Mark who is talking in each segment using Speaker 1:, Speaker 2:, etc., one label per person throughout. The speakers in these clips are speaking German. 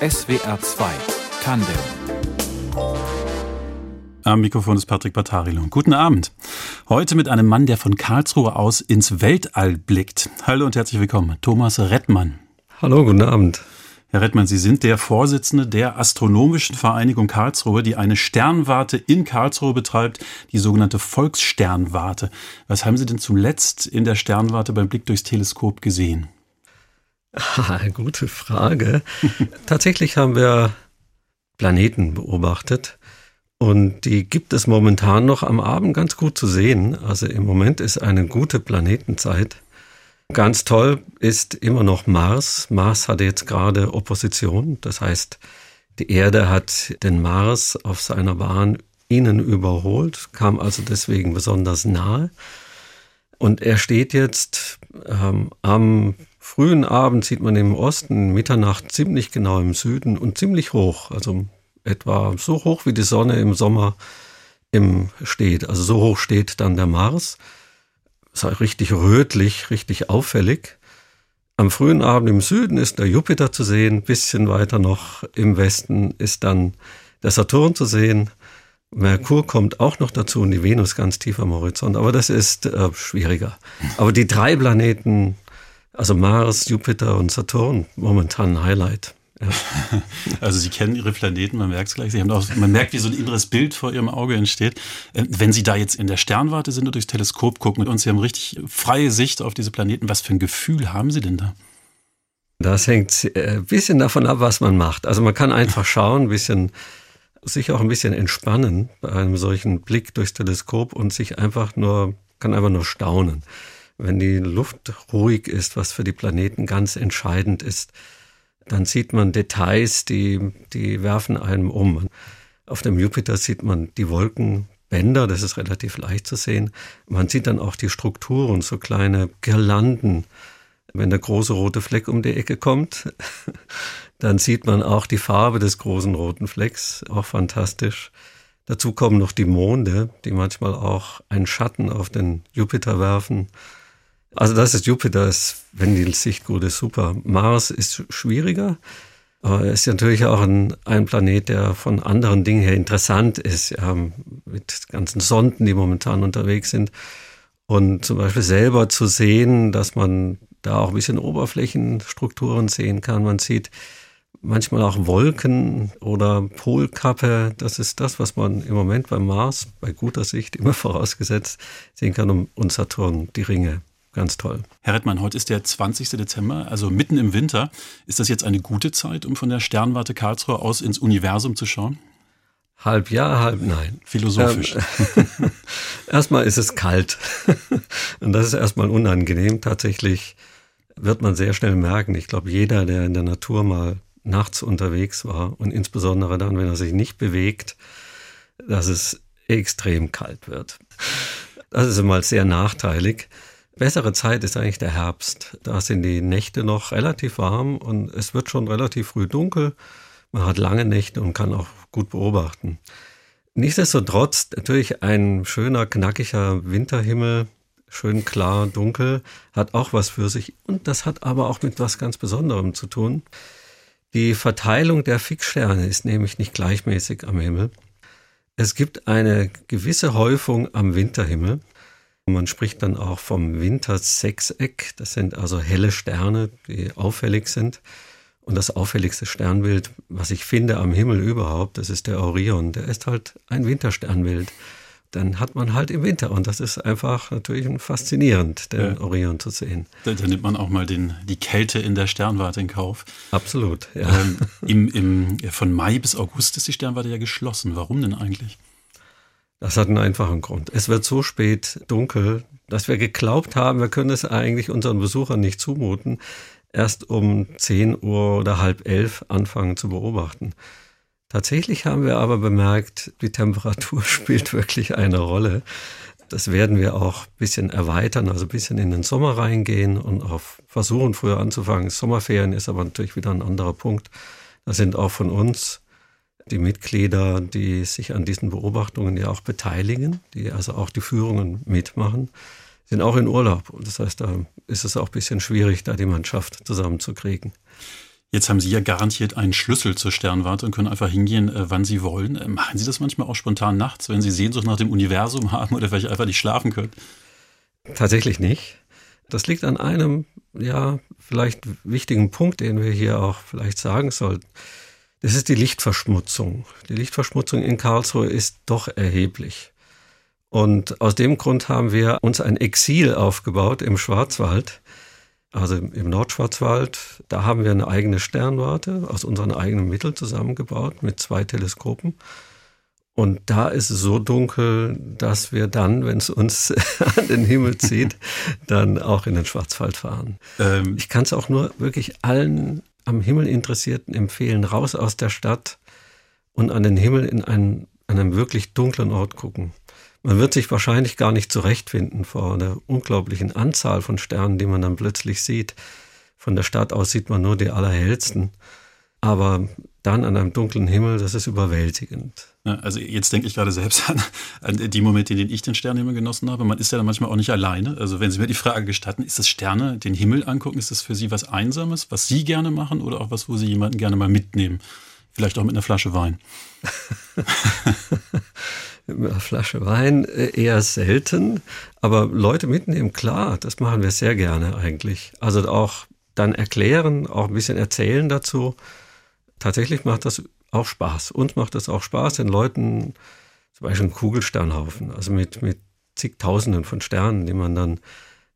Speaker 1: SWR 2 Tandem
Speaker 2: am Mikrofon ist Patrick Bartarilo. Guten Abend. Heute mit einem Mann, der von Karlsruhe aus ins Weltall blickt. Hallo und herzlich willkommen, Thomas Rettmann.
Speaker 3: Hallo, guten Abend.
Speaker 2: Herr Rettmann, Sie sind der Vorsitzende der Astronomischen Vereinigung Karlsruhe, die eine Sternwarte in Karlsruhe betreibt, die sogenannte Volkssternwarte. Was haben Sie denn zuletzt in der Sternwarte beim Blick durchs Teleskop gesehen?
Speaker 3: Ah, gute Frage. Tatsächlich haben wir Planeten beobachtet und die gibt es momentan noch am Abend ganz gut zu sehen. Also im Moment ist eine gute Planetenzeit. Ganz toll ist immer noch Mars. Mars hatte jetzt gerade Opposition. Das heißt, die Erde hat den Mars auf seiner Bahn innen überholt, kam also deswegen besonders nahe. Und er steht jetzt ähm, am frühen Abend, sieht man im Osten, Mitternacht ziemlich genau im Süden und ziemlich hoch. Also etwa so hoch wie die Sonne im Sommer im steht. Also so hoch steht dann der Mars. Sei richtig rötlich, richtig auffällig. Am frühen Abend im Süden ist der Jupiter zu sehen, bisschen weiter noch im Westen ist dann der Saturn zu sehen. Merkur kommt auch noch dazu und die Venus ganz tief am Horizont, aber das ist äh, schwieriger. Aber die drei Planeten, also Mars, Jupiter und Saturn, momentan ein Highlight. Ja.
Speaker 2: Also Sie kennen Ihre Planeten, man merkt es gleich. Sie haben auch, man merkt, wie so ein inneres Bild vor Ihrem Auge entsteht. Äh, wenn Sie da jetzt in der Sternwarte sind und durchs Teleskop gucken und Sie haben richtig freie Sicht auf diese Planeten, was für ein Gefühl haben Sie denn da?
Speaker 3: Das hängt äh, ein bisschen davon ab, was man macht. Also man kann einfach schauen, ein bisschen, sich auch ein bisschen entspannen bei einem solchen Blick durchs Teleskop und sich einfach nur, kann einfach nur staunen. Wenn die Luft ruhig ist, was für die Planeten ganz entscheidend ist, dann sieht man Details, die, die werfen einem um. Auf dem Jupiter sieht man die Wolkenbänder, das ist relativ leicht zu sehen. Man sieht dann auch die Strukturen, so kleine Girlanden. Wenn der große rote Fleck um die Ecke kommt, dann sieht man auch die Farbe des großen roten Flecks, auch fantastisch. Dazu kommen noch die Monde, die manchmal auch einen Schatten auf den Jupiter werfen. Also das ist Jupiter, ist, wenn die Sicht gut ist, super. Mars ist schwieriger, aber er ist natürlich auch ein, ein Planet, der von anderen Dingen her interessant ist, ja, mit ganzen Sonden, die momentan unterwegs sind. Und zum Beispiel selber zu sehen, dass man da auch ein bisschen Oberflächenstrukturen sehen kann. Man sieht manchmal auch Wolken oder Polkappe. Das ist das, was man im Moment beim Mars bei guter Sicht immer vorausgesetzt sehen kann und Saturn, die Ringe. Ganz toll.
Speaker 2: Herr Rettmann, heute ist der 20. Dezember, also mitten im Winter. Ist das jetzt eine gute Zeit, um von der Sternwarte Karlsruhe aus ins Universum zu schauen?
Speaker 3: Halb ja, halb nein.
Speaker 2: Philosophisch.
Speaker 3: Ähm, erstmal ist es kalt. Und das ist erstmal unangenehm. Tatsächlich wird man sehr schnell merken. Ich glaube, jeder, der in der Natur mal nachts unterwegs war und insbesondere dann, wenn er sich nicht bewegt, dass es extrem kalt wird. Das ist mal sehr nachteilig. Bessere Zeit ist eigentlich der Herbst. Da sind die Nächte noch relativ warm und es wird schon relativ früh dunkel. Man hat lange Nächte und kann auch gut beobachten. Nichtsdestotrotz natürlich ein schöner, knackiger Winterhimmel, schön klar, dunkel, hat auch was für sich. Und das hat aber auch mit was ganz Besonderem zu tun. Die Verteilung der Fixsterne ist nämlich nicht gleichmäßig am Himmel. Es gibt eine gewisse Häufung am Winterhimmel. Man spricht dann auch vom Wintersechseck. Das sind also helle Sterne, die auffällig sind. Und das auffälligste Sternbild, was ich finde am Himmel überhaupt, das ist der Orion. Der ist halt ein Wintersternbild. Dann hat man halt im Winter und das ist einfach natürlich faszinierend, den ja. Orion zu sehen.
Speaker 2: Da, da, nimmt man auch mal den, die Kälte in der Sternwarte in Kauf.
Speaker 3: Absolut,
Speaker 2: ja. Ähm, im, im, von Mai bis August ist die Sternwarte ja geschlossen. Warum denn eigentlich?
Speaker 3: Das hat einen einfachen Grund. Es wird so spät dunkel, dass wir geglaubt haben, wir können es eigentlich unseren Besuchern nicht zumuten, erst um 10 Uhr oder halb elf anfangen zu beobachten. Tatsächlich haben wir aber bemerkt, die Temperatur spielt wirklich eine Rolle. Das werden wir auch ein bisschen erweitern, also ein bisschen in den Sommer reingehen und auch versuchen, früher anzufangen. Sommerferien ist aber natürlich wieder ein anderer Punkt. Da sind auch von uns die Mitglieder, die sich an diesen Beobachtungen ja auch beteiligen, die also auch die Führungen mitmachen, sind auch in Urlaub. Und das heißt, da ist es auch ein bisschen schwierig, da die Mannschaft zusammenzukriegen.
Speaker 2: Jetzt haben Sie ja garantiert einen Schlüssel zur Sternwarte und können einfach hingehen, äh, wann Sie wollen. Äh, machen Sie das manchmal auch spontan nachts, wenn Sie Sehnsucht nach dem Universum haben oder vielleicht einfach nicht schlafen können?
Speaker 3: Tatsächlich nicht. Das liegt an einem, ja, vielleicht wichtigen Punkt, den wir hier auch vielleicht sagen sollten. Das ist die Lichtverschmutzung. Die Lichtverschmutzung in Karlsruhe ist doch erheblich. Und aus dem Grund haben wir uns ein Exil aufgebaut im Schwarzwald, also im Nordschwarzwald. Da haben wir eine eigene Sternwarte aus unseren eigenen Mitteln zusammengebaut mit zwei Teleskopen. Und da ist es so dunkel, dass wir dann, wenn es uns an den Himmel zieht, dann auch in den Schwarzwald fahren. Ähm. Ich kann es auch nur wirklich allen am Himmel Interessierten empfehlen, raus aus der Stadt und an den Himmel in einen, an einem wirklich dunklen Ort gucken. Man wird sich wahrscheinlich gar nicht zurechtfinden vor der unglaublichen Anzahl von Sternen, die man dann plötzlich sieht. Von der Stadt aus sieht man nur die allerhellsten. Aber dann an einem dunklen Himmel, das ist überwältigend.
Speaker 2: Ja, also jetzt denke ich gerade selbst an, an, die Momente, in denen ich den Sternenhimmel genossen habe. Man ist ja dann manchmal auch nicht alleine. Also wenn Sie mir die Frage gestatten, ist das Sterne, den Himmel angucken, ist das für Sie was Einsames, was Sie gerne machen oder auch was, wo Sie jemanden gerne mal mitnehmen? Vielleicht auch mit einer Flasche Wein.
Speaker 3: mit einer Flasche Wein äh, eher selten, aber Leute mitnehmen, klar, das machen wir sehr gerne eigentlich. Also auch dann erklären, auch ein bisschen erzählen dazu. Tatsächlich macht das auch Spaß. Uns macht das auch Spaß, den Leuten zum Beispiel einen Kugelsternhaufen, also mit, mit zigtausenden von Sternen, die man dann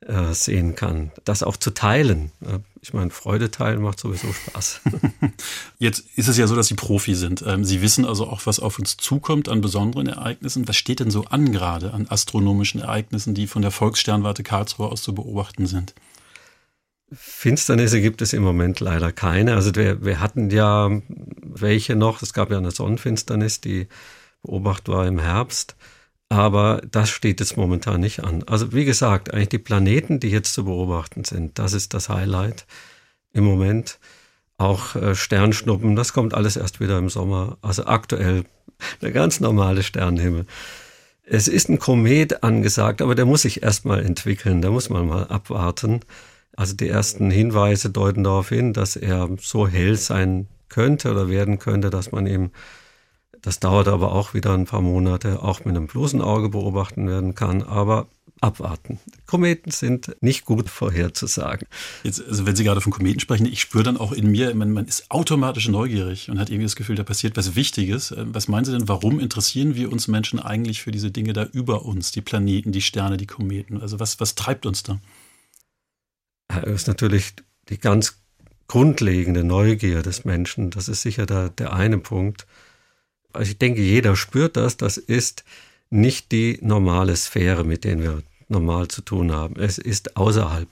Speaker 3: äh, sehen kann. Das auch zu teilen. Ich meine, Freude teilen macht sowieso Spaß.
Speaker 2: Jetzt ist es ja so, dass Sie Profi sind. Ähm, Sie wissen also auch, was auf uns zukommt an besonderen Ereignissen. Was steht denn so an gerade an astronomischen Ereignissen, die von der Volkssternwarte Karlsruhe aus zu beobachten sind?
Speaker 3: Finsternisse gibt es im Moment leider keine. Also wir, wir hatten ja welche noch. Es gab ja eine Sonnenfinsternis, die beobachtet war im Herbst. Aber das steht jetzt momentan nicht an. Also wie gesagt, eigentlich die Planeten, die jetzt zu beobachten sind, das ist das Highlight im Moment. Auch äh, Sternschnuppen, das kommt alles erst wieder im Sommer. Also aktuell der ganz normale Sternenhimmel. Es ist ein Komet angesagt, aber der muss sich erstmal entwickeln, da muss man mal abwarten. Also die ersten Hinweise deuten darauf hin, dass er so hell sein könnte oder werden könnte, dass man ihm das dauert aber auch wieder ein paar Monate, auch mit einem bloßen Auge beobachten werden kann. Aber abwarten. Kometen sind nicht gut vorherzusagen.
Speaker 2: Jetzt, also wenn Sie gerade von Kometen sprechen, ich spüre dann auch in mir, man, man, ist automatisch neugierig und hat irgendwie das Gefühl, da passiert was Wichtiges. Äh, was meinen Sie denn, warum interessieren wir uns Menschen eigentlich für diese Dinge da über uns, die Planeten, die Sterne, die Kometen? Also was, was treibt uns da?
Speaker 3: Das ist natürlich die ganz grundlegende Neugier des Menschen. Das ist sicher der, der eine Punkt. Also ich denke, jeder spürt das. Das ist nicht die normale Sphäre, mit der wir normal zu tun haben. Es ist außerhalb.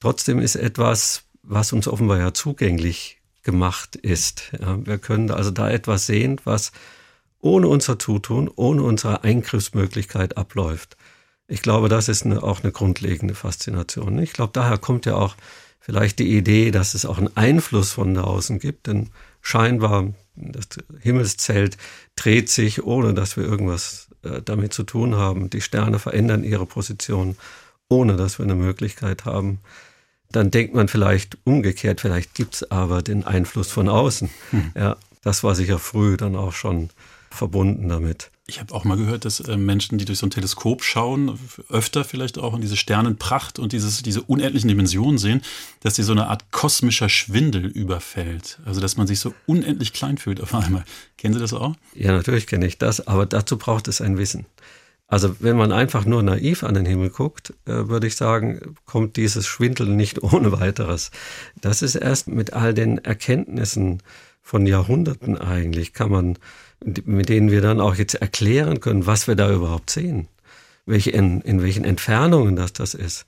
Speaker 3: Trotzdem ist etwas, was uns offenbar ja zugänglich gemacht ist. Ja, wir können also da etwas sehen, was ohne unser Zutun, ohne unsere Eingriffsmöglichkeit abläuft. Ich glaube, das ist eine, auch eine grundlegende Faszination. Ich glaube, daher kommt ja auch vielleicht die Idee, dass es auch einen Einfluss von da außen gibt, denn scheinbar das Himmelszelt dreht sich, ohne dass wir irgendwas äh, damit zu tun haben. Die Sterne verändern ihre Position, ohne dass wir eine Möglichkeit haben. Dann denkt man vielleicht umgekehrt, vielleicht gibt es aber den Einfluss von außen. Hm. Ja, das war sicher früh dann auch schon verbunden damit.
Speaker 2: Ich habe auch mal gehört, dass äh, Menschen, die durch so ein Teleskop schauen, öfter vielleicht auch in diese Sternenpracht und dieses, diese unendlichen Dimensionen sehen, dass sie so eine Art kosmischer Schwindel überfällt. Also, dass man sich so unendlich klein fühlt auf einmal. Kennen Sie das auch?
Speaker 3: Ja, natürlich kenne ich das, aber dazu braucht es ein Wissen. Also, wenn man einfach nur naiv an den Himmel guckt, äh, würde ich sagen, kommt dieses Schwindeln nicht ohne weiteres. Das ist erst mit all den Erkenntnissen von Jahrhunderten eigentlich, kann man mit denen wir dann auch jetzt erklären können, was wir da überhaupt sehen, welche in, in welchen Entfernungen das das ist.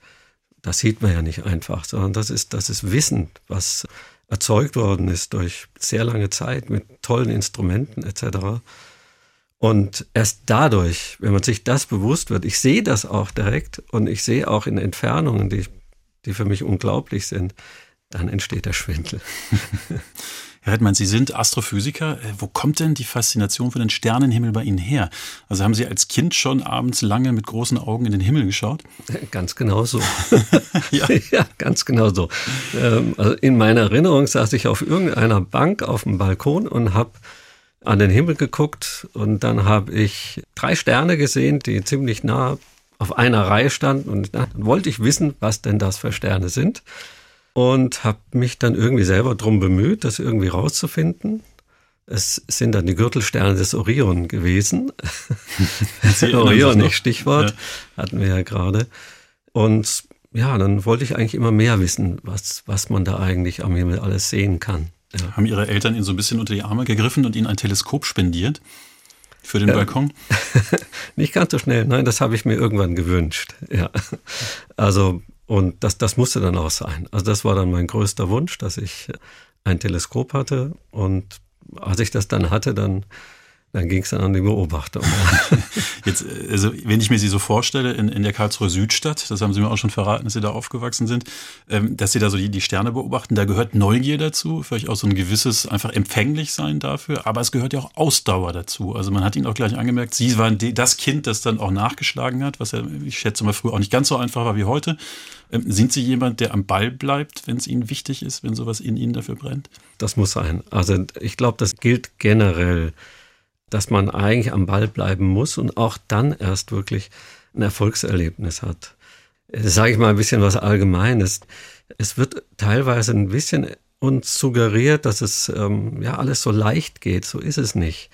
Speaker 3: Das sieht man ja nicht einfach, sondern das ist, das ist Wissen, was erzeugt worden ist durch sehr lange Zeit mit tollen Instrumenten etc. Und erst dadurch, wenn man sich das bewusst wird, ich sehe das auch direkt und ich sehe auch in Entfernungen, die, die für mich unglaublich sind, dann entsteht der Schwindel.
Speaker 2: Herr Redmann, Sie sind Astrophysiker. Äh, wo kommt denn die Faszination für den Sternenhimmel bei Ihnen her? Also haben Sie als Kind schon abends lange mit großen Augen in den Himmel geschaut?
Speaker 3: Ganz genau so. ja. ja. ganz genau so. Ähm, also in meiner Erinnerung saß ich auf irgendeiner Bank auf dem Balkon und habe an den Himmel geguckt und dann habe ich drei Sterne gesehen, die ziemlich nah auf einer Reihe standen und dann wollte ich wissen, was denn das für Sterne sind und habe mich dann irgendwie selber darum bemüht, das irgendwie rauszufinden. Es sind dann die Gürtelsterne des Orion gewesen. Orion, nicht Stichwort, ja. hatten wir ja gerade. Und ja, dann wollte ich eigentlich immer mehr wissen, was, was man da eigentlich am Himmel alles sehen kann. Ja.
Speaker 2: Haben Ihre Eltern Ihnen so ein bisschen unter die Arme gegriffen und Ihnen ein Teleskop spendiert für den ja. Balkon?
Speaker 3: Nicht ganz so schnell, nein, das habe ich mir irgendwann gewünscht. Ja. Also und das, das musste dann auch sein. Also das war dann mein größter Wunsch, dass ich ein Teleskop hatte. Und als ich das dann hatte, dann dann ging es dann an die Beobachtung.
Speaker 2: Jetzt, also wenn ich mir Sie so vorstelle, in, in der Karlsruher Südstadt, das haben Sie mir auch schon verraten, dass Sie da aufgewachsen sind, ähm, dass Sie da so die, die Sterne beobachten, da gehört Neugier dazu, vielleicht auch so ein gewisses einfach empfänglich sein dafür, aber es gehört ja auch Ausdauer dazu. Also man hat Ihnen auch gleich angemerkt, Sie waren die, das Kind, das dann auch nachgeschlagen hat, was ja, ich schätze mal, früher auch nicht ganz so einfach war wie heute. Ähm, sind Sie jemand, der am Ball bleibt, wenn es Ihnen wichtig ist, wenn sowas in Ihnen dafür brennt?
Speaker 3: Das muss sein. Also ich glaube, das gilt generell dass man eigentlich am Ball bleiben muss und auch dann erst wirklich ein Erfolgserlebnis hat. Sage ich mal ein bisschen was Allgemeines. Es wird teilweise ein bisschen uns suggeriert, dass es ähm, ja alles so leicht geht. So ist es nicht.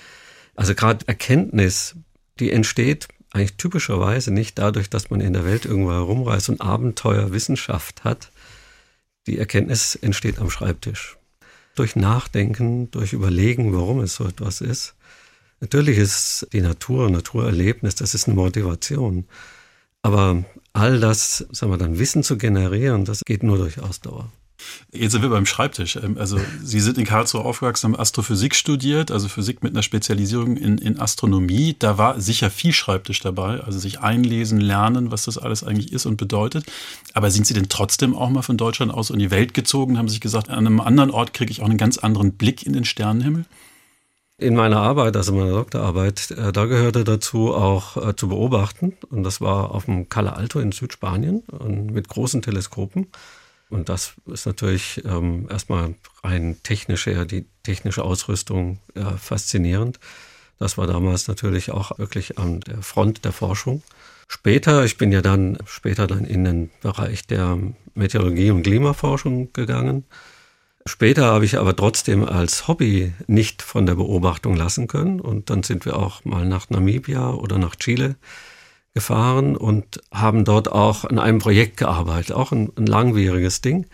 Speaker 3: Also gerade Erkenntnis, die entsteht eigentlich typischerweise nicht dadurch, dass man in der Welt irgendwo herumreist und Abenteuer Wissenschaft hat. Die Erkenntnis entsteht am Schreibtisch. Durch Nachdenken, durch Überlegen, warum es so etwas ist. Natürlich ist die Natur, Naturerlebnis, das ist eine Motivation. Aber all das, sagen wir dann, Wissen zu generieren, das geht nur durch Ausdauer.
Speaker 2: Jetzt sind wir beim Schreibtisch. Ähm, also Sie sind in Karlsruhe aufgewachsen, haben Astrophysik studiert, also Physik mit einer Spezialisierung in, in Astronomie. Da war sicher viel Schreibtisch dabei, also sich einlesen, lernen, was das alles eigentlich ist und bedeutet. Aber sind Sie denn trotzdem auch mal von Deutschland aus in die Welt gezogen, haben sich gesagt, an einem anderen Ort kriege ich auch einen ganz anderen Blick in den Sternenhimmel?
Speaker 3: In meiner Arbeit, also meiner Doktorarbeit, äh, da gehörte dazu auch äh, zu beobachten. Und das war auf dem Calle Alto in Südspanien mit großen Teleskopen. Und das ist natürlich ähm, erstmal rein technisch, ja, die technische Ausrüstung ja, faszinierend. Das war damals natürlich auch wirklich an der Front der Forschung. Später, ich bin ja dann später dann in den Bereich der Meteorologie und Klimaforschung gegangen Später habe ich aber trotzdem als Hobby nicht von der Beobachtung lassen können. Und dann sind wir auch mal nach Namibia oder nach Chile gefahren und haben dort auch an einem Projekt gearbeitet. Auch ein, ein langwieriges Ding.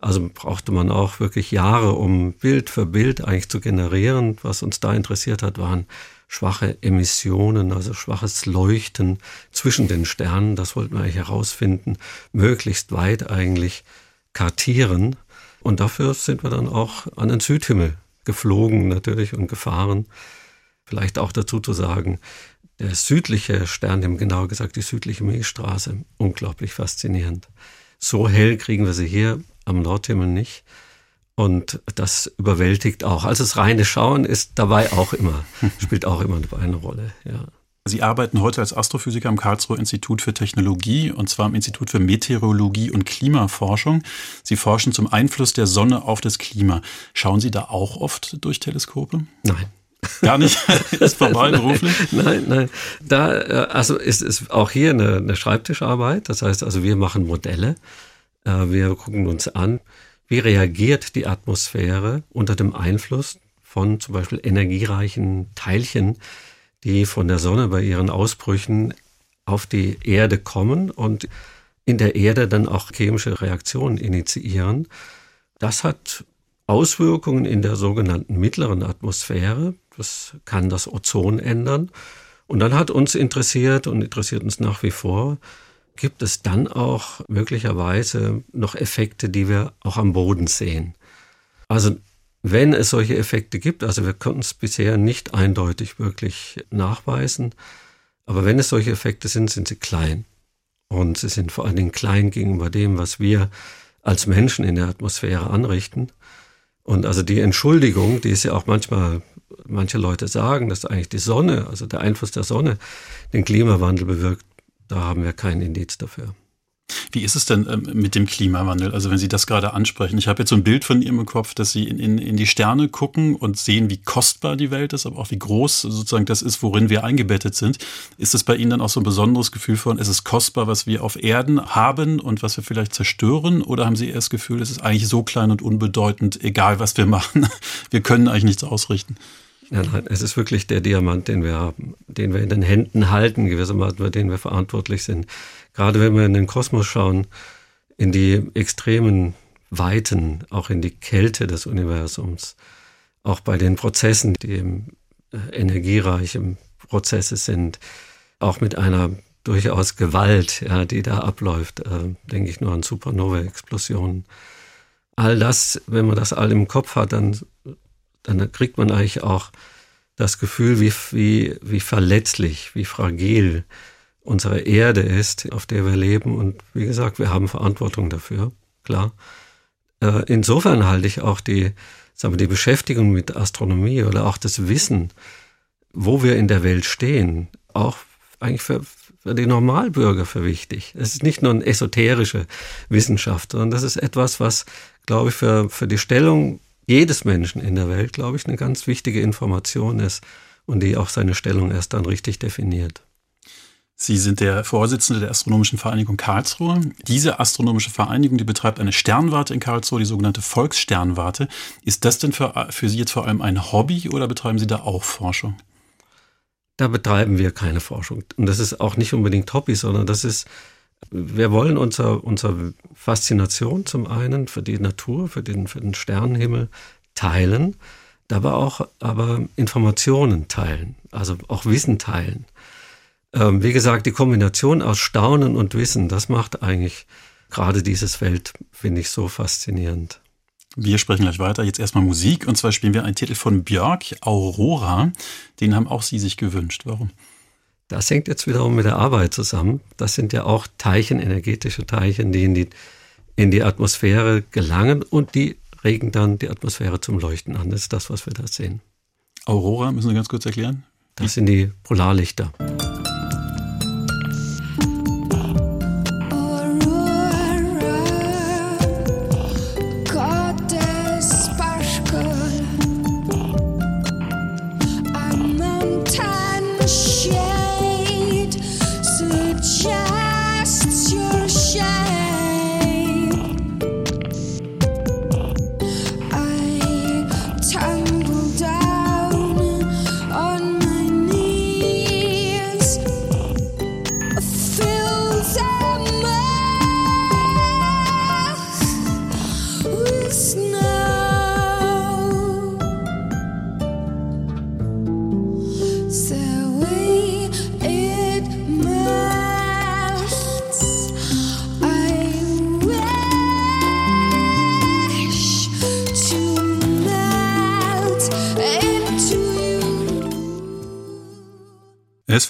Speaker 3: Also brauchte man auch wirklich Jahre, um Bild für Bild eigentlich zu generieren. Was uns da interessiert hat, waren schwache Emissionen, also schwaches Leuchten zwischen den Sternen. Das wollten wir eigentlich herausfinden, möglichst weit eigentlich kartieren. Und dafür sind wir dann auch an den Südhimmel geflogen natürlich und gefahren. Vielleicht auch dazu zu sagen, der südliche Sternhimmel, genauer gesagt die südliche Milchstraße, unglaublich faszinierend. So hell kriegen wir sie hier am Nordhimmel nicht. Und das überwältigt auch. Also das reine Schauen ist dabei auch immer, spielt auch immer eine Rolle, ja.
Speaker 2: Sie arbeiten heute als Astrophysiker am Karlsruher Institut für Technologie und zwar im Institut für Meteorologie und Klimaforschung. Sie forschen zum Einfluss der Sonne auf das Klima. Schauen Sie da auch oft durch Teleskope?
Speaker 3: Nein.
Speaker 2: Gar nicht? ist vorbei
Speaker 3: nein,
Speaker 2: beruflich?
Speaker 3: Nein, nein. Da, äh, also ist es auch hier eine, eine Schreibtischarbeit. Das heißt also, wir machen Modelle. Äh, wir gucken uns an, wie reagiert die Atmosphäre unter dem Einfluss von zum Beispiel energiereichen Teilchen, die von der Sonne bei ihren Ausbrüchen auf die Erde kommen und in der Erde dann auch chemische Reaktionen initiieren. Das hat Auswirkungen in der sogenannten mittleren Atmosphäre. Das kann das Ozon ändern. Und dann hat uns interessiert und interessiert uns nach wie vor, gibt es dann auch möglicherweise noch Effekte, die wir auch am Boden sehen. Also wenn es solche Effekte gibt, also wir konnten es bisher nicht eindeutig wirklich nachweisen, aber wenn es solche Effekte sind, sind sie klein. Und sie sind vor allen Dingen klein gegenüber dem, was wir als Menschen in der Atmosphäre anrichten. Und also die Entschuldigung, die ist ja auch manchmal, manche Leute sagen, dass eigentlich die Sonne, also der Einfluss der Sonne, den Klimawandel bewirkt, da haben wir keinen Indiz dafür.
Speaker 2: Wie ist es denn ähm, mit dem Klimawandel? Also wenn Sie das gerade ansprechen. Ich habe jetzt so ein Bild von Ihrem im Kopf, dass Sie in, in, in die Sterne gucken und sehen, wie kostbar die Welt ist, aber auch wie groß sozusagen das ist, worin wir eingebettet sind. Ist es bei Ihnen dann auch so ein besonderes Gefühl von, es ist kostbar, was wir auf Erden haben und was wir vielleicht zerstören? Oder haben Sie eher das Gefühl, es ist eigentlich so klein und unbedeutend, egal was wir machen? Wir können eigentlich nichts ausrichten.
Speaker 3: Nein, nein, es ist wirklich der Diamant, den wir haben, den wir in den Händen halten, gewissermaßen, für den wir verantwortlich sind. Gerade wenn wir in den Kosmos schauen, in die extremen Weiten, auch in die Kälte des Universums, auch bei den Prozessen, die im äh, energiereichen Prozesse sind, auch mit einer durchaus Gewalt, ja, die da abläuft, äh, denke ich nur an Supernova-Explosionen. All das, wenn man das all im Kopf hat, dann, dann kriegt man eigentlich auch das Gefühl, wie, wie, wie verletzlich, wie fragil unsere Erde ist, auf der wir leben. Und wie gesagt, wir haben Verantwortung dafür, klar. Äh, insofern halte ich auch die, sagen wir, die Beschäftigung mit Astronomie oder auch das Wissen, wo wir in der Welt stehen, auch eigentlich für, für die Normalbürger für wichtig. Es ist nicht nur eine esoterische Wissenschaft, sondern das ist etwas, was, glaube ich, für, für die Stellung jedes Menschen in der Welt, glaube ich, eine ganz wichtige Information ist und die auch seine Stellung erst dann richtig definiert.
Speaker 2: Sie sind der Vorsitzende der Astronomischen Vereinigung Karlsruhe. Diese astronomische Vereinigung, die betreibt eine Sternwarte in Karlsruhe, die sogenannte Volkssternwarte. Ist das denn für, für Sie jetzt vor allem ein Hobby oder betreiben Sie da auch Forschung?
Speaker 3: Da betreiben wir keine Forschung. Und das ist auch nicht unbedingt Hobby, sondern das ist, wir wollen unser, unsere Faszination zum einen für die Natur, für den, für den Sternenhimmel teilen, dabei auch aber Informationen teilen, also auch Wissen teilen. Ähm, wie gesagt, die Kombination aus Staunen und Wissen, das macht eigentlich gerade dieses Feld, finde ich, so faszinierend.
Speaker 2: Wir sprechen gleich weiter. Jetzt erstmal Musik. Und zwar spielen wir einen Titel von Björk, Aurora. Den haben auch Sie sich gewünscht. Warum?
Speaker 3: Das hängt jetzt wiederum mit der Arbeit zusammen. Das sind ja auch Teilchen, energetische Teilchen, die in die, in die Atmosphäre gelangen und die regen dann die Atmosphäre zum Leuchten an. Das ist das, was wir da sehen.
Speaker 2: Aurora, müssen Sie ganz kurz erklären?
Speaker 3: Das sind die Polarlichter.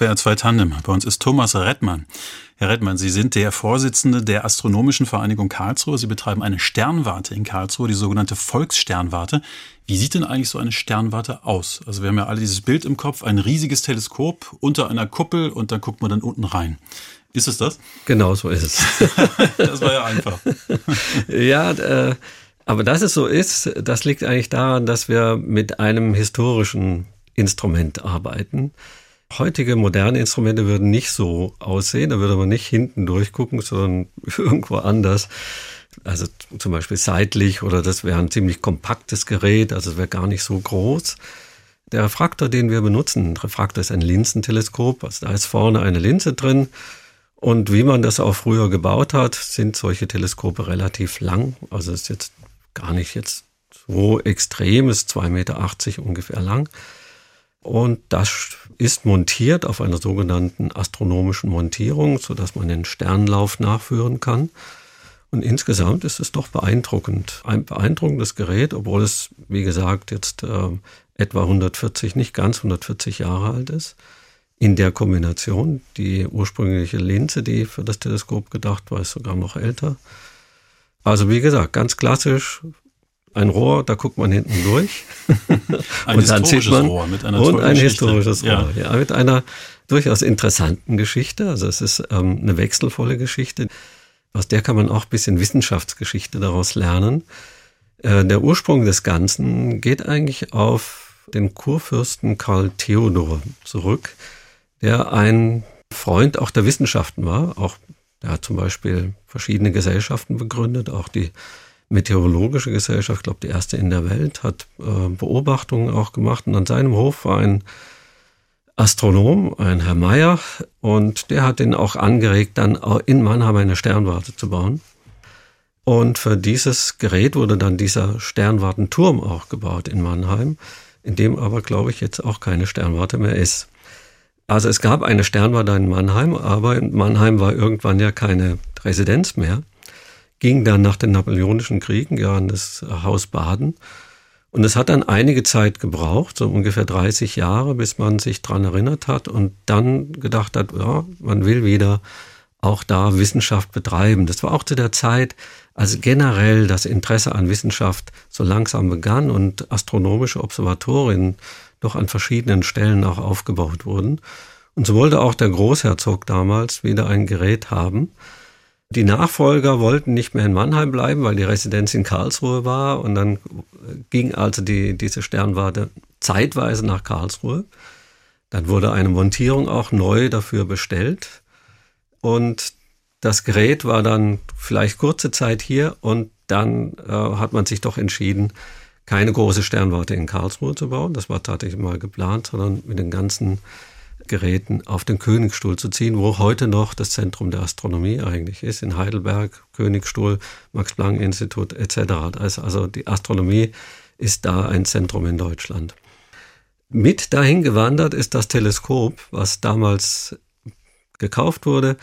Speaker 2: SWR 2 Tandem. Bei uns ist Thomas Rettmann. Herr Rettmann, Sie sind der Vorsitzende der Astronomischen Vereinigung Karlsruhe. Sie betreiben eine Sternwarte in Karlsruhe, die sogenannte Volkssternwarte. Wie sieht denn eigentlich so eine Sternwarte aus? Also wir haben ja alle dieses Bild im Kopf, ein riesiges Teleskop unter einer Kuppel und da guckt man dann unten rein. Ist es das?
Speaker 3: Genau so ist es.
Speaker 2: das war ja einfach.
Speaker 3: ja, äh, aber dass es so ist, das liegt eigentlich daran, dass wir mit einem historischen Instrument arbeiten. Heutige moderne Instrumente würden nicht so aussehen, da würde man nicht hinten durchgucken, sondern irgendwo anders. Also zum Beispiel seitlich oder das wäre ein ziemlich kompaktes Gerät, also es wäre gar nicht so groß. Der Refraktor, den wir benutzen, ein Refraktor ist ein Linsenteleskop, also da ist vorne eine Linse drin. Und wie man das auch früher gebaut hat, sind solche Teleskope relativ lang. Also ist jetzt gar nicht jetzt so extrem, ist 2,80 Meter ungefähr lang. Und das ist montiert auf einer sogenannten astronomischen Montierung, sodass man den Sternlauf nachführen kann. Und insgesamt ist es doch beeindruckend. Ein beeindruckendes Gerät, obwohl es, wie gesagt, jetzt äh, etwa 140, nicht ganz 140 Jahre alt ist. In der Kombination, die ursprüngliche Linse, die für das Teleskop gedacht war, ist sogar noch älter. Also wie gesagt, ganz klassisch, ein Rohr, da guckt man hinten durch.
Speaker 2: ein und sieht man, Rohr mit einer
Speaker 3: Und ein historisches Rohr, ja. ja, mit einer durchaus interessanten Geschichte. Also es ist ähm, eine wechselvolle Geschichte. Aus der kann man auch ein bisschen Wissenschaftsgeschichte daraus lernen. Äh, der Ursprung des Ganzen geht eigentlich auf den Kurfürsten Karl Theodor zurück, der ein Freund auch der Wissenschaften war. Auch der hat zum Beispiel verschiedene Gesellschaften begründet, auch die Meteorologische Gesellschaft, ich glaube die erste in der Welt, hat äh, Beobachtungen auch gemacht. Und an seinem Hof war ein Astronom, ein Herr Meyer, und der hat ihn auch angeregt, dann in Mannheim eine Sternwarte zu bauen. Und für dieses Gerät wurde dann dieser Sternwartenturm auch gebaut in Mannheim, in dem aber, glaube ich, jetzt auch keine Sternwarte mehr ist. Also es gab eine Sternwarte in Mannheim, aber in Mannheim war irgendwann ja keine Residenz mehr. Ging dann nach den Napoleonischen Kriegen ja an das Haus Baden. Und es hat dann einige Zeit gebraucht, so ungefähr 30 Jahre, bis man sich dran erinnert hat und dann gedacht hat, ja, man will wieder auch da Wissenschaft betreiben. Das war auch zu der Zeit, als generell das Interesse an Wissenschaft so langsam begann und astronomische Observatorien doch an verschiedenen Stellen auch aufgebaut wurden. Und so wollte auch der Großherzog damals wieder ein Gerät haben. Die Nachfolger wollten nicht mehr in Mannheim bleiben, weil die Residenz in Karlsruhe war. Und dann ging also die, diese Sternwarte zeitweise nach Karlsruhe. Dann wurde eine Montierung auch neu dafür bestellt. Und das Gerät war dann vielleicht kurze Zeit hier und dann äh, hat man sich doch entschieden, keine große Sternwarte in Karlsruhe zu bauen. Das war tatsächlich mal geplant, sondern mit den ganzen Geräten auf den Königsstuhl zu ziehen, wo heute noch das Zentrum der Astronomie eigentlich ist, in Heidelberg, Königsstuhl, Max-Planck-Institut etc. Also die Astronomie ist da ein Zentrum in Deutschland. Mit dahin gewandert ist das Teleskop, was damals gekauft wurde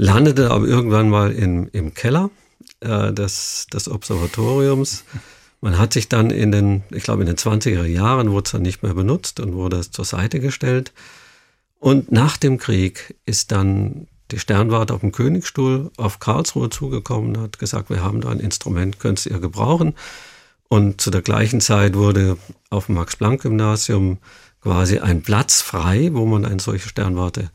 Speaker 3: landete aber irgendwann mal in, im Keller äh, des, des Observatoriums. Man hat sich dann in den, ich glaube in den 20er Jahren wurde es dann nicht mehr benutzt und wurde es zur Seite gestellt. Und nach dem Krieg ist dann die Sternwarte auf dem Königsstuhl auf Karlsruhe zugekommen und hat gesagt, wir haben da ein Instrument, könnt ihr gebrauchen. Und zu der gleichen Zeit wurde auf dem Max-Planck-Gymnasium quasi ein Platz frei, wo man eine solche Sternwarte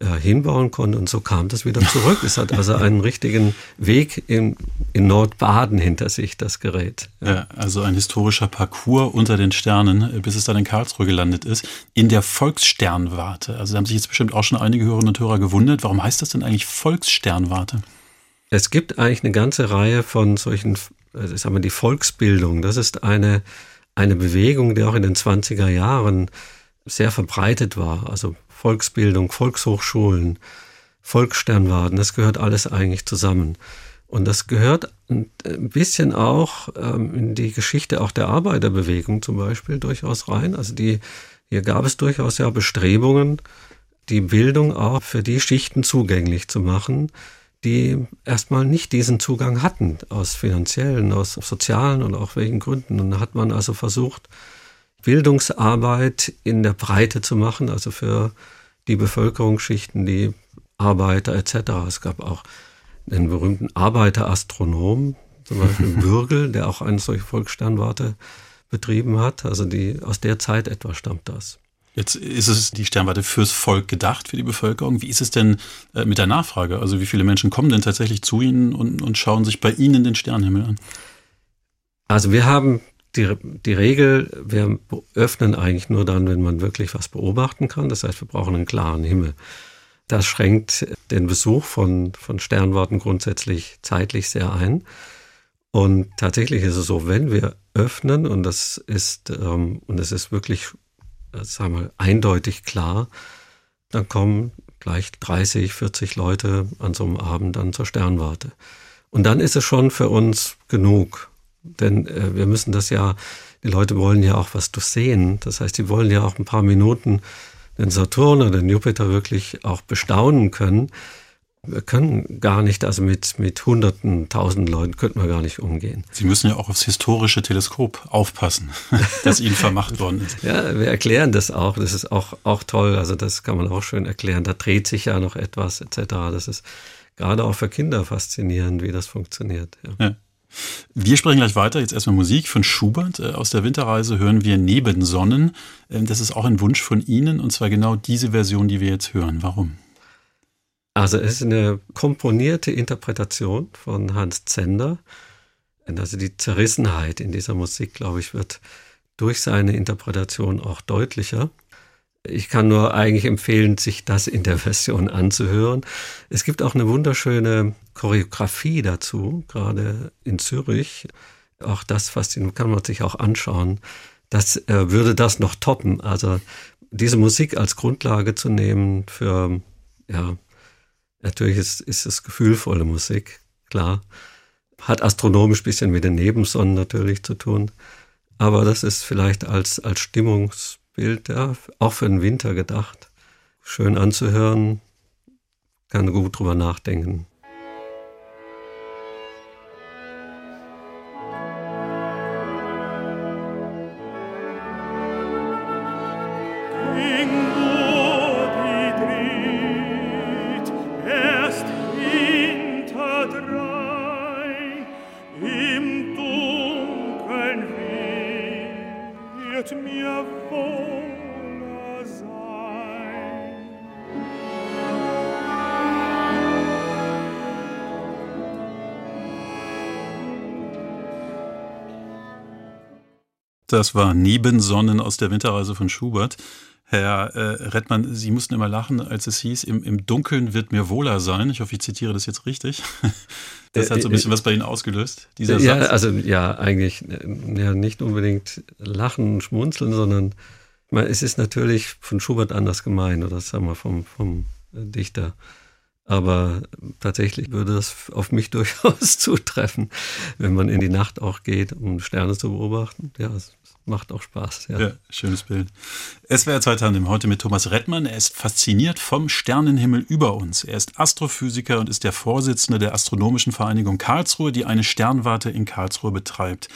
Speaker 3: äh, hinbauen konnte und so kam das wieder zurück. es hat also einen richtigen Weg in, in Nordbaden hinter sich, das Gerät.
Speaker 2: Ja. ja. also ein historischer Parcours unter den Sternen, äh, bis es dann in Karlsruhe gelandet ist, in der Volkssternwarte. Also da haben sich jetzt bestimmt auch schon einige Hörerinnen und Hörer gewundert, warum heißt das denn eigentlich Volkssternwarte?
Speaker 3: Es gibt eigentlich eine ganze Reihe von solchen, äh, sagen wir die Volksbildung. Das ist eine, eine Bewegung, die auch in den 20er Jahren sehr verbreitet war. Also Volksbildung, Volkshochschulen, Volkssternwarten, das gehört alles eigentlich zusammen. Und das gehört ein bisschen auch ähm, in die Geschichte auch der Arbeiterbewegung zum Beispiel durchaus rein. Also die, hier gab es durchaus ja Bestrebungen, die Bildung auch für die Schichten zugänglich zu machen, die erstmal nicht diesen Zugang hatten, aus finanziellen, aus sozialen und auch welchen Gründen. Und da hat man also versucht, Bildungsarbeit in der Breite zu machen, also für die Bevölkerungsschichten, die Arbeiter etc. Es gab auch den berühmten Arbeiterastronom, zum Beispiel Bürgel, der auch eine solche Volkssternwarte betrieben hat. Also die, aus der Zeit etwa stammt das.
Speaker 2: Jetzt ist es die Sternwarte fürs Volk gedacht, für die Bevölkerung. Wie ist es denn äh, mit der Nachfrage? Also wie viele Menschen kommen denn tatsächlich zu Ihnen und, und schauen sich bei Ihnen den Sternenhimmel an?
Speaker 3: Also wir haben die, die Regel, wir öffnen eigentlich nur dann, wenn man wirklich was beobachten kann. Das heißt, wir brauchen einen klaren Himmel. Das schränkt den Besuch von, von Sternwarten grundsätzlich zeitlich sehr ein. Und tatsächlich ist es so, wenn wir öffnen, und das ist, ähm, und es ist wirklich, äh, sagen wir, eindeutig klar, dann kommen gleich 30, 40 Leute an so einem Abend dann zur Sternwarte. Und dann ist es schon für uns genug. Denn äh, wir müssen das ja, die Leute wollen ja auch was sehen. Das heißt, die wollen ja auch ein paar Minuten den Saturn oder den Jupiter wirklich auch bestaunen können. Wir können gar nicht, also mit, mit hunderten, tausend Leuten könnten wir gar nicht umgehen.
Speaker 2: Sie müssen ja auch aufs historische Teleskop aufpassen, das Ihnen vermacht worden ist.
Speaker 3: Ja, wir erklären das auch. Das ist auch, auch toll. Also das kann man auch schön erklären. Da dreht sich ja noch etwas etc. Das ist gerade auch für Kinder faszinierend, wie das funktioniert. Ja. ja.
Speaker 2: Wir sprechen gleich weiter. Jetzt erstmal Musik von Schubert. Äh, aus der Winterreise hören wir Nebensonnen. Ähm, das ist auch ein Wunsch von Ihnen und zwar genau diese Version, die wir jetzt hören. Warum?
Speaker 3: Also es ist eine komponierte Interpretation von Hans Zender. Also die Zerrissenheit in dieser Musik, glaube ich, wird durch seine Interpretation auch deutlicher. Ich kann nur eigentlich empfehlen, sich das in der Version anzuhören. Es gibt auch eine wunderschöne Choreografie dazu, gerade in Zürich. Auch das fasziniert, kann man sich auch anschauen. Das äh, würde das noch toppen. Also diese Musik als Grundlage zu nehmen für, ja, natürlich ist, ist es gefühlvolle Musik, klar. Hat astronomisch bisschen mit den Nebensonnen natürlich zu tun. Aber das ist vielleicht als, als Stimmungsbild, ja, auch für den Winter gedacht. Schön anzuhören, kann gut drüber nachdenken.
Speaker 2: Das war Nebensonnen aus der Winterreise von Schubert. Herr äh, Rettmann, Sie mussten immer lachen, als es hieß, im, im Dunkeln wird mir wohler sein. Ich hoffe, ich zitiere das jetzt richtig. Das hat so ein bisschen was bei Ihnen ausgelöst,
Speaker 3: dieser ja, Satz. Also ja, eigentlich ja, nicht unbedingt lachen und schmunzeln, sondern es ist natürlich von Schubert anders gemeint oder sagen wir vom, vom Dichter. Aber tatsächlich würde das auf mich durchaus zutreffen, wenn man in die Nacht auch geht, um Sterne zu beobachten. Ja, es macht auch Spaß. Ja,
Speaker 2: ja schönes Bild. SWR 2 Tandem heute mit Thomas Rettmann. Er ist fasziniert vom Sternenhimmel über uns. Er ist Astrophysiker und ist der Vorsitzende der Astronomischen Vereinigung Karlsruhe, die eine Sternwarte in Karlsruhe betreibt.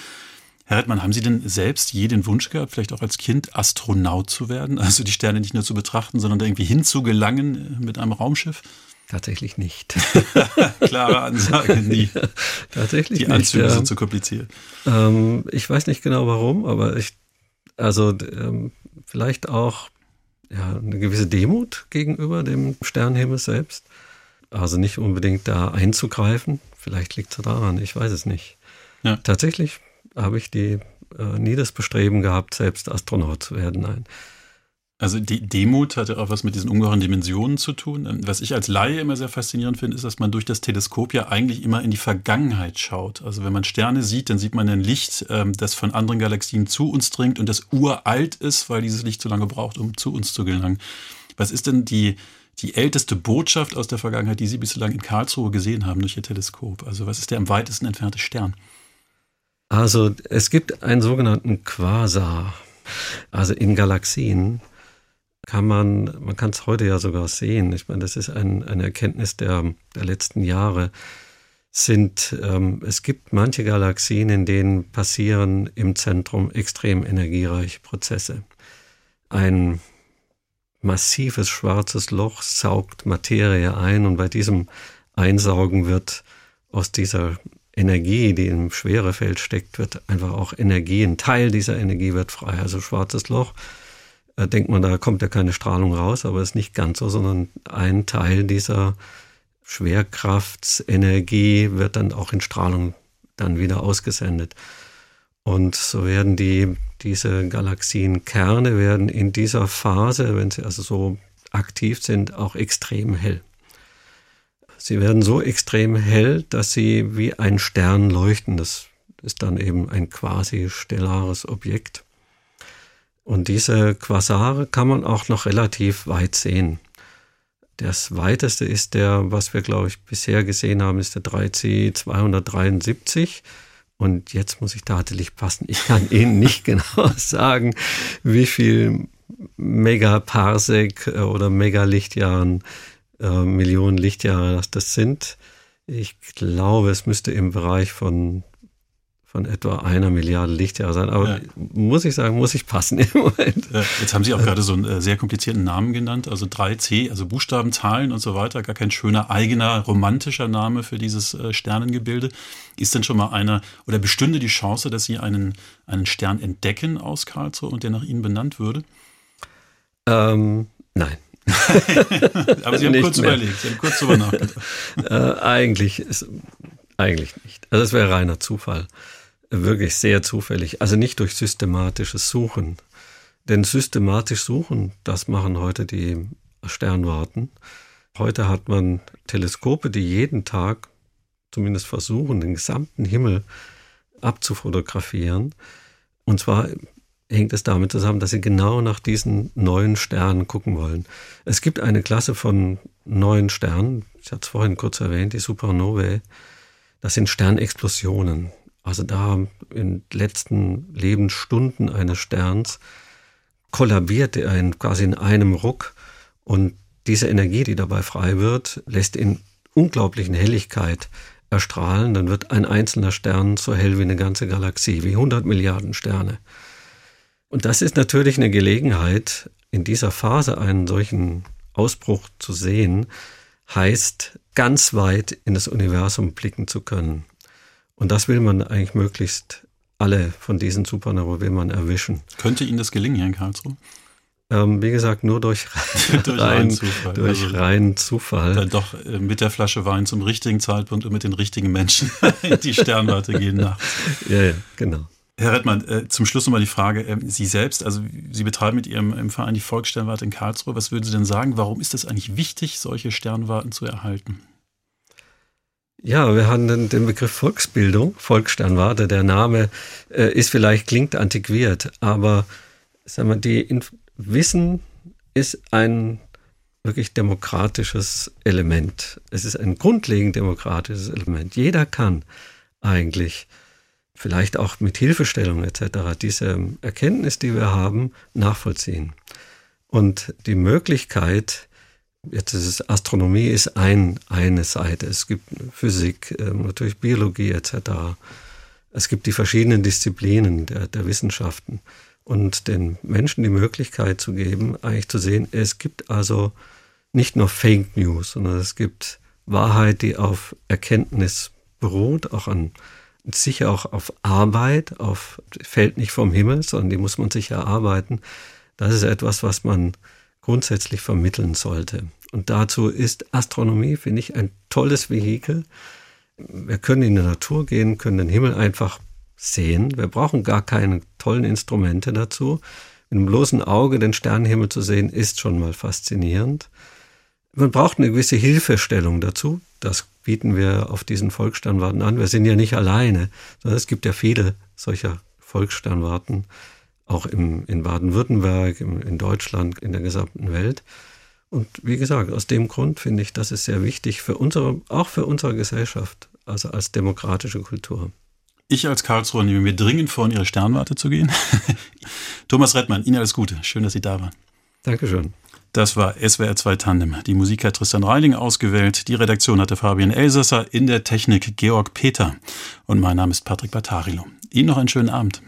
Speaker 2: Herr Rettmann, haben Sie denn selbst je den Wunsch gehabt, vielleicht auch als Kind Astronaut zu werden? Also die Sterne nicht nur zu betrachten, sondern da irgendwie hinzugelangen mit einem Raumschiff?
Speaker 3: Tatsächlich nicht.
Speaker 2: Klare Ansage, nie.
Speaker 3: Tatsächlich
Speaker 2: Die nicht. Die Anzüge ja. sind zu kompliziert.
Speaker 3: Ähm, ich weiß nicht genau warum, aber ich, also ähm, vielleicht auch ja, eine gewisse Demut gegenüber dem Sternenhimmel selbst. Also nicht unbedingt da einzugreifen. Vielleicht liegt es daran, ich weiß es nicht. Ja. Tatsächlich habe ich die, äh, nie das Bestreben gehabt, selbst Astronaut zu werden. Nein.
Speaker 2: Also die Demut hat ja auch was mit diesen ungeheuren Dimensionen zu tun. Ähm, was ich als Laie immer sehr faszinierend finde, ist, dass man durch das Teleskop ja eigentlich immer in die Vergangenheit schaut. Also wenn man Sterne sieht, dann sieht man ein Licht, ähm, das von anderen Galaxien zu uns dringt und das uralt ist, weil dieses Licht so lange braucht, um zu uns zu gelangen. Was ist denn die, die älteste Botschaft aus der Vergangenheit, die Sie bislang in Karlsruhe gesehen haben durch Ihr Teleskop? Also was ist der am weitesten entfernte Stern?
Speaker 3: Also es gibt einen sogenannten Quasar, also in Galaxien kann man, man kann es heute ja sogar sehen. Ich meine, das ist ein, eine Erkenntnis der, der letzten Jahre. Sind, ähm, es gibt manche Galaxien, in denen passieren im Zentrum extrem energiereiche Prozesse. Ein massives schwarzes Loch saugt Materie ein und bei diesem Einsaugen wird aus dieser Energie, die im Schwerefeld steckt, wird einfach auch Energie, ein Teil dieser Energie wird frei. Also schwarzes Loch da denkt man, da kommt ja keine Strahlung raus, aber es ist nicht ganz so, sondern ein Teil dieser Schwerkraftsenergie wird dann auch in Strahlung dann wieder ausgesendet. Und so werden die, diese Galaxienkerne werden in dieser Phase, wenn sie also so aktiv sind, auch extrem hell. Sie werden so extrem hell, dass sie wie ein Stern leuchten. Das ist dann eben ein quasi stellares Objekt. Und diese Quasare kann man auch noch relativ weit sehen. Das weiteste ist der, was wir, glaube ich, bisher gesehen haben, ist der 3C 273. Und jetzt muss ich tatsächlich passen. Ich kann Ihnen nicht genau sagen, wie viel Megaparsec äh, oder Megalichtjahren, äh, Millionen Lichtjahre das sind. Ich glaube, es müsste im Bereich von, von etwa einer Milliarde Lichtjahre sein. Aber ja. muss ich sagen, muss ich passen im Moment.
Speaker 2: Jetzt haben Sie auch gerade so einen äh, sehr komplizierten Namen genannt, also 3C, also Buchstaben, Zahlen und so weiter. Gar kein schöner, eigener, romantischer Name für dieses äh, Sternengebilde. Ist denn schon mal einer, oder bestünde die Chance, dass Sie einen, einen Stern entdecken aus Karlsruhe und der nach Ihnen benannt würde?
Speaker 3: Ähm, nein.
Speaker 2: Aber Sie haben kurz mehr. überlegt, Sie haben kurz drüber nachgedacht.
Speaker 3: Äh, eigentlich, ist, eigentlich nicht. Also es wäre reiner Zufall. Wirklich sehr zufällig. Also nicht durch systematisches Suchen. Denn systematisch suchen, das machen heute die Sternwarten. Heute hat man Teleskope, die jeden Tag zumindest versuchen, den gesamten Himmel abzufotografieren. Und zwar hängt es damit zusammen, dass sie genau nach diesen neuen Sternen gucken wollen. Es gibt eine Klasse von neuen Sternen, ich hatte es vorhin kurz erwähnt, die Supernovae. Das sind Sternexplosionen. Also da in letzten Lebensstunden eines Sterns kollabiert er quasi in einem Ruck und diese Energie, die dabei frei wird, lässt in unglaublichen Helligkeit erstrahlen. Dann wird ein einzelner Stern so hell wie eine ganze Galaxie, wie 100 Milliarden Sterne. Und das ist natürlich eine Gelegenheit, in dieser Phase einen solchen Ausbruch zu sehen, heißt ganz weit in das Universum blicken zu können. Und das will man eigentlich möglichst alle von diesen Supernovae will man erwischen.
Speaker 2: Könnte Ihnen das gelingen, Herr Karlsruhe?
Speaker 3: Ähm, wie gesagt, nur durch, durch rein, Zufall. Durch also reinen Zufall.
Speaker 2: Dann doch äh, mit der Flasche Wein zum richtigen Zeitpunkt und mit den richtigen Menschen in die Sternwarte gehen nachts.
Speaker 3: Ja, ja, genau.
Speaker 2: Herr Rettmann, äh, zum Schluss nochmal die Frage, äh, Sie selbst, also Sie betreiben mit Ihrem Verein die Volkssternwarte in Karlsruhe. Was würden Sie denn sagen, warum ist es eigentlich wichtig, solche Sternwarten zu erhalten?
Speaker 3: Ja, wir haben den, Begriff Volksbildung, Volkssternwarte. Der Name äh, ist vielleicht, klingt antiquiert, aber sagen wir, die Inf Wissen ist ein wirklich demokratisches Element. Es ist ein grundlegend demokratisches Element. Jeder kann eigentlich vielleicht auch mit Hilfestellung etc. diese Erkenntnis, die wir haben, nachvollziehen. Und die Möglichkeit, jetzt ist es Astronomie ist ein, eine Seite, es gibt Physik, ähm, natürlich Biologie etc. Es gibt die verschiedenen Disziplinen der, der Wissenschaften und den Menschen die Möglichkeit zu geben, eigentlich zu sehen, es gibt also nicht nur Fake News, sondern es gibt Wahrheit, die auf Erkenntnis beruht, auch an sicher auch auf Arbeit, auf fällt nicht vom Himmel, sondern die muss man sich erarbeiten. Das ist etwas, was man grundsätzlich vermitteln sollte. Und dazu ist Astronomie, finde ich, ein tolles Vehikel. Wir können in die Natur gehen, können den Himmel einfach sehen. Wir brauchen gar keine tollen Instrumente dazu. Mit dem bloßen Auge den Sternenhimmel zu sehen, ist schon mal faszinierend. Man braucht eine gewisse Hilfestellung dazu. Das bieten wir auf diesen Volkssternwarten an. Wir sind ja nicht alleine, sondern es gibt ja viele solcher Volkssternwarten, auch im, in Baden-Württemberg, in Deutschland, in der gesamten Welt. Und wie gesagt, aus dem Grund finde ich, das ist sehr wichtig für unsere, auch für unsere Gesellschaft, also als demokratische Kultur.
Speaker 2: Ich als Karlsruher nehme mir dringend vor, in Ihre Sternwarte zu gehen. Thomas Rettmann, Ihnen alles Gute. Schön, dass Sie da waren.
Speaker 3: Dankeschön.
Speaker 2: Das war SWR 2 Tandem. Die Musik hat Tristan Reiling ausgewählt. Die Redaktion hatte Fabian Elsasser, in der Technik Georg Peter. Und mein Name ist Patrick Battarilo. Ihnen noch einen schönen Abend.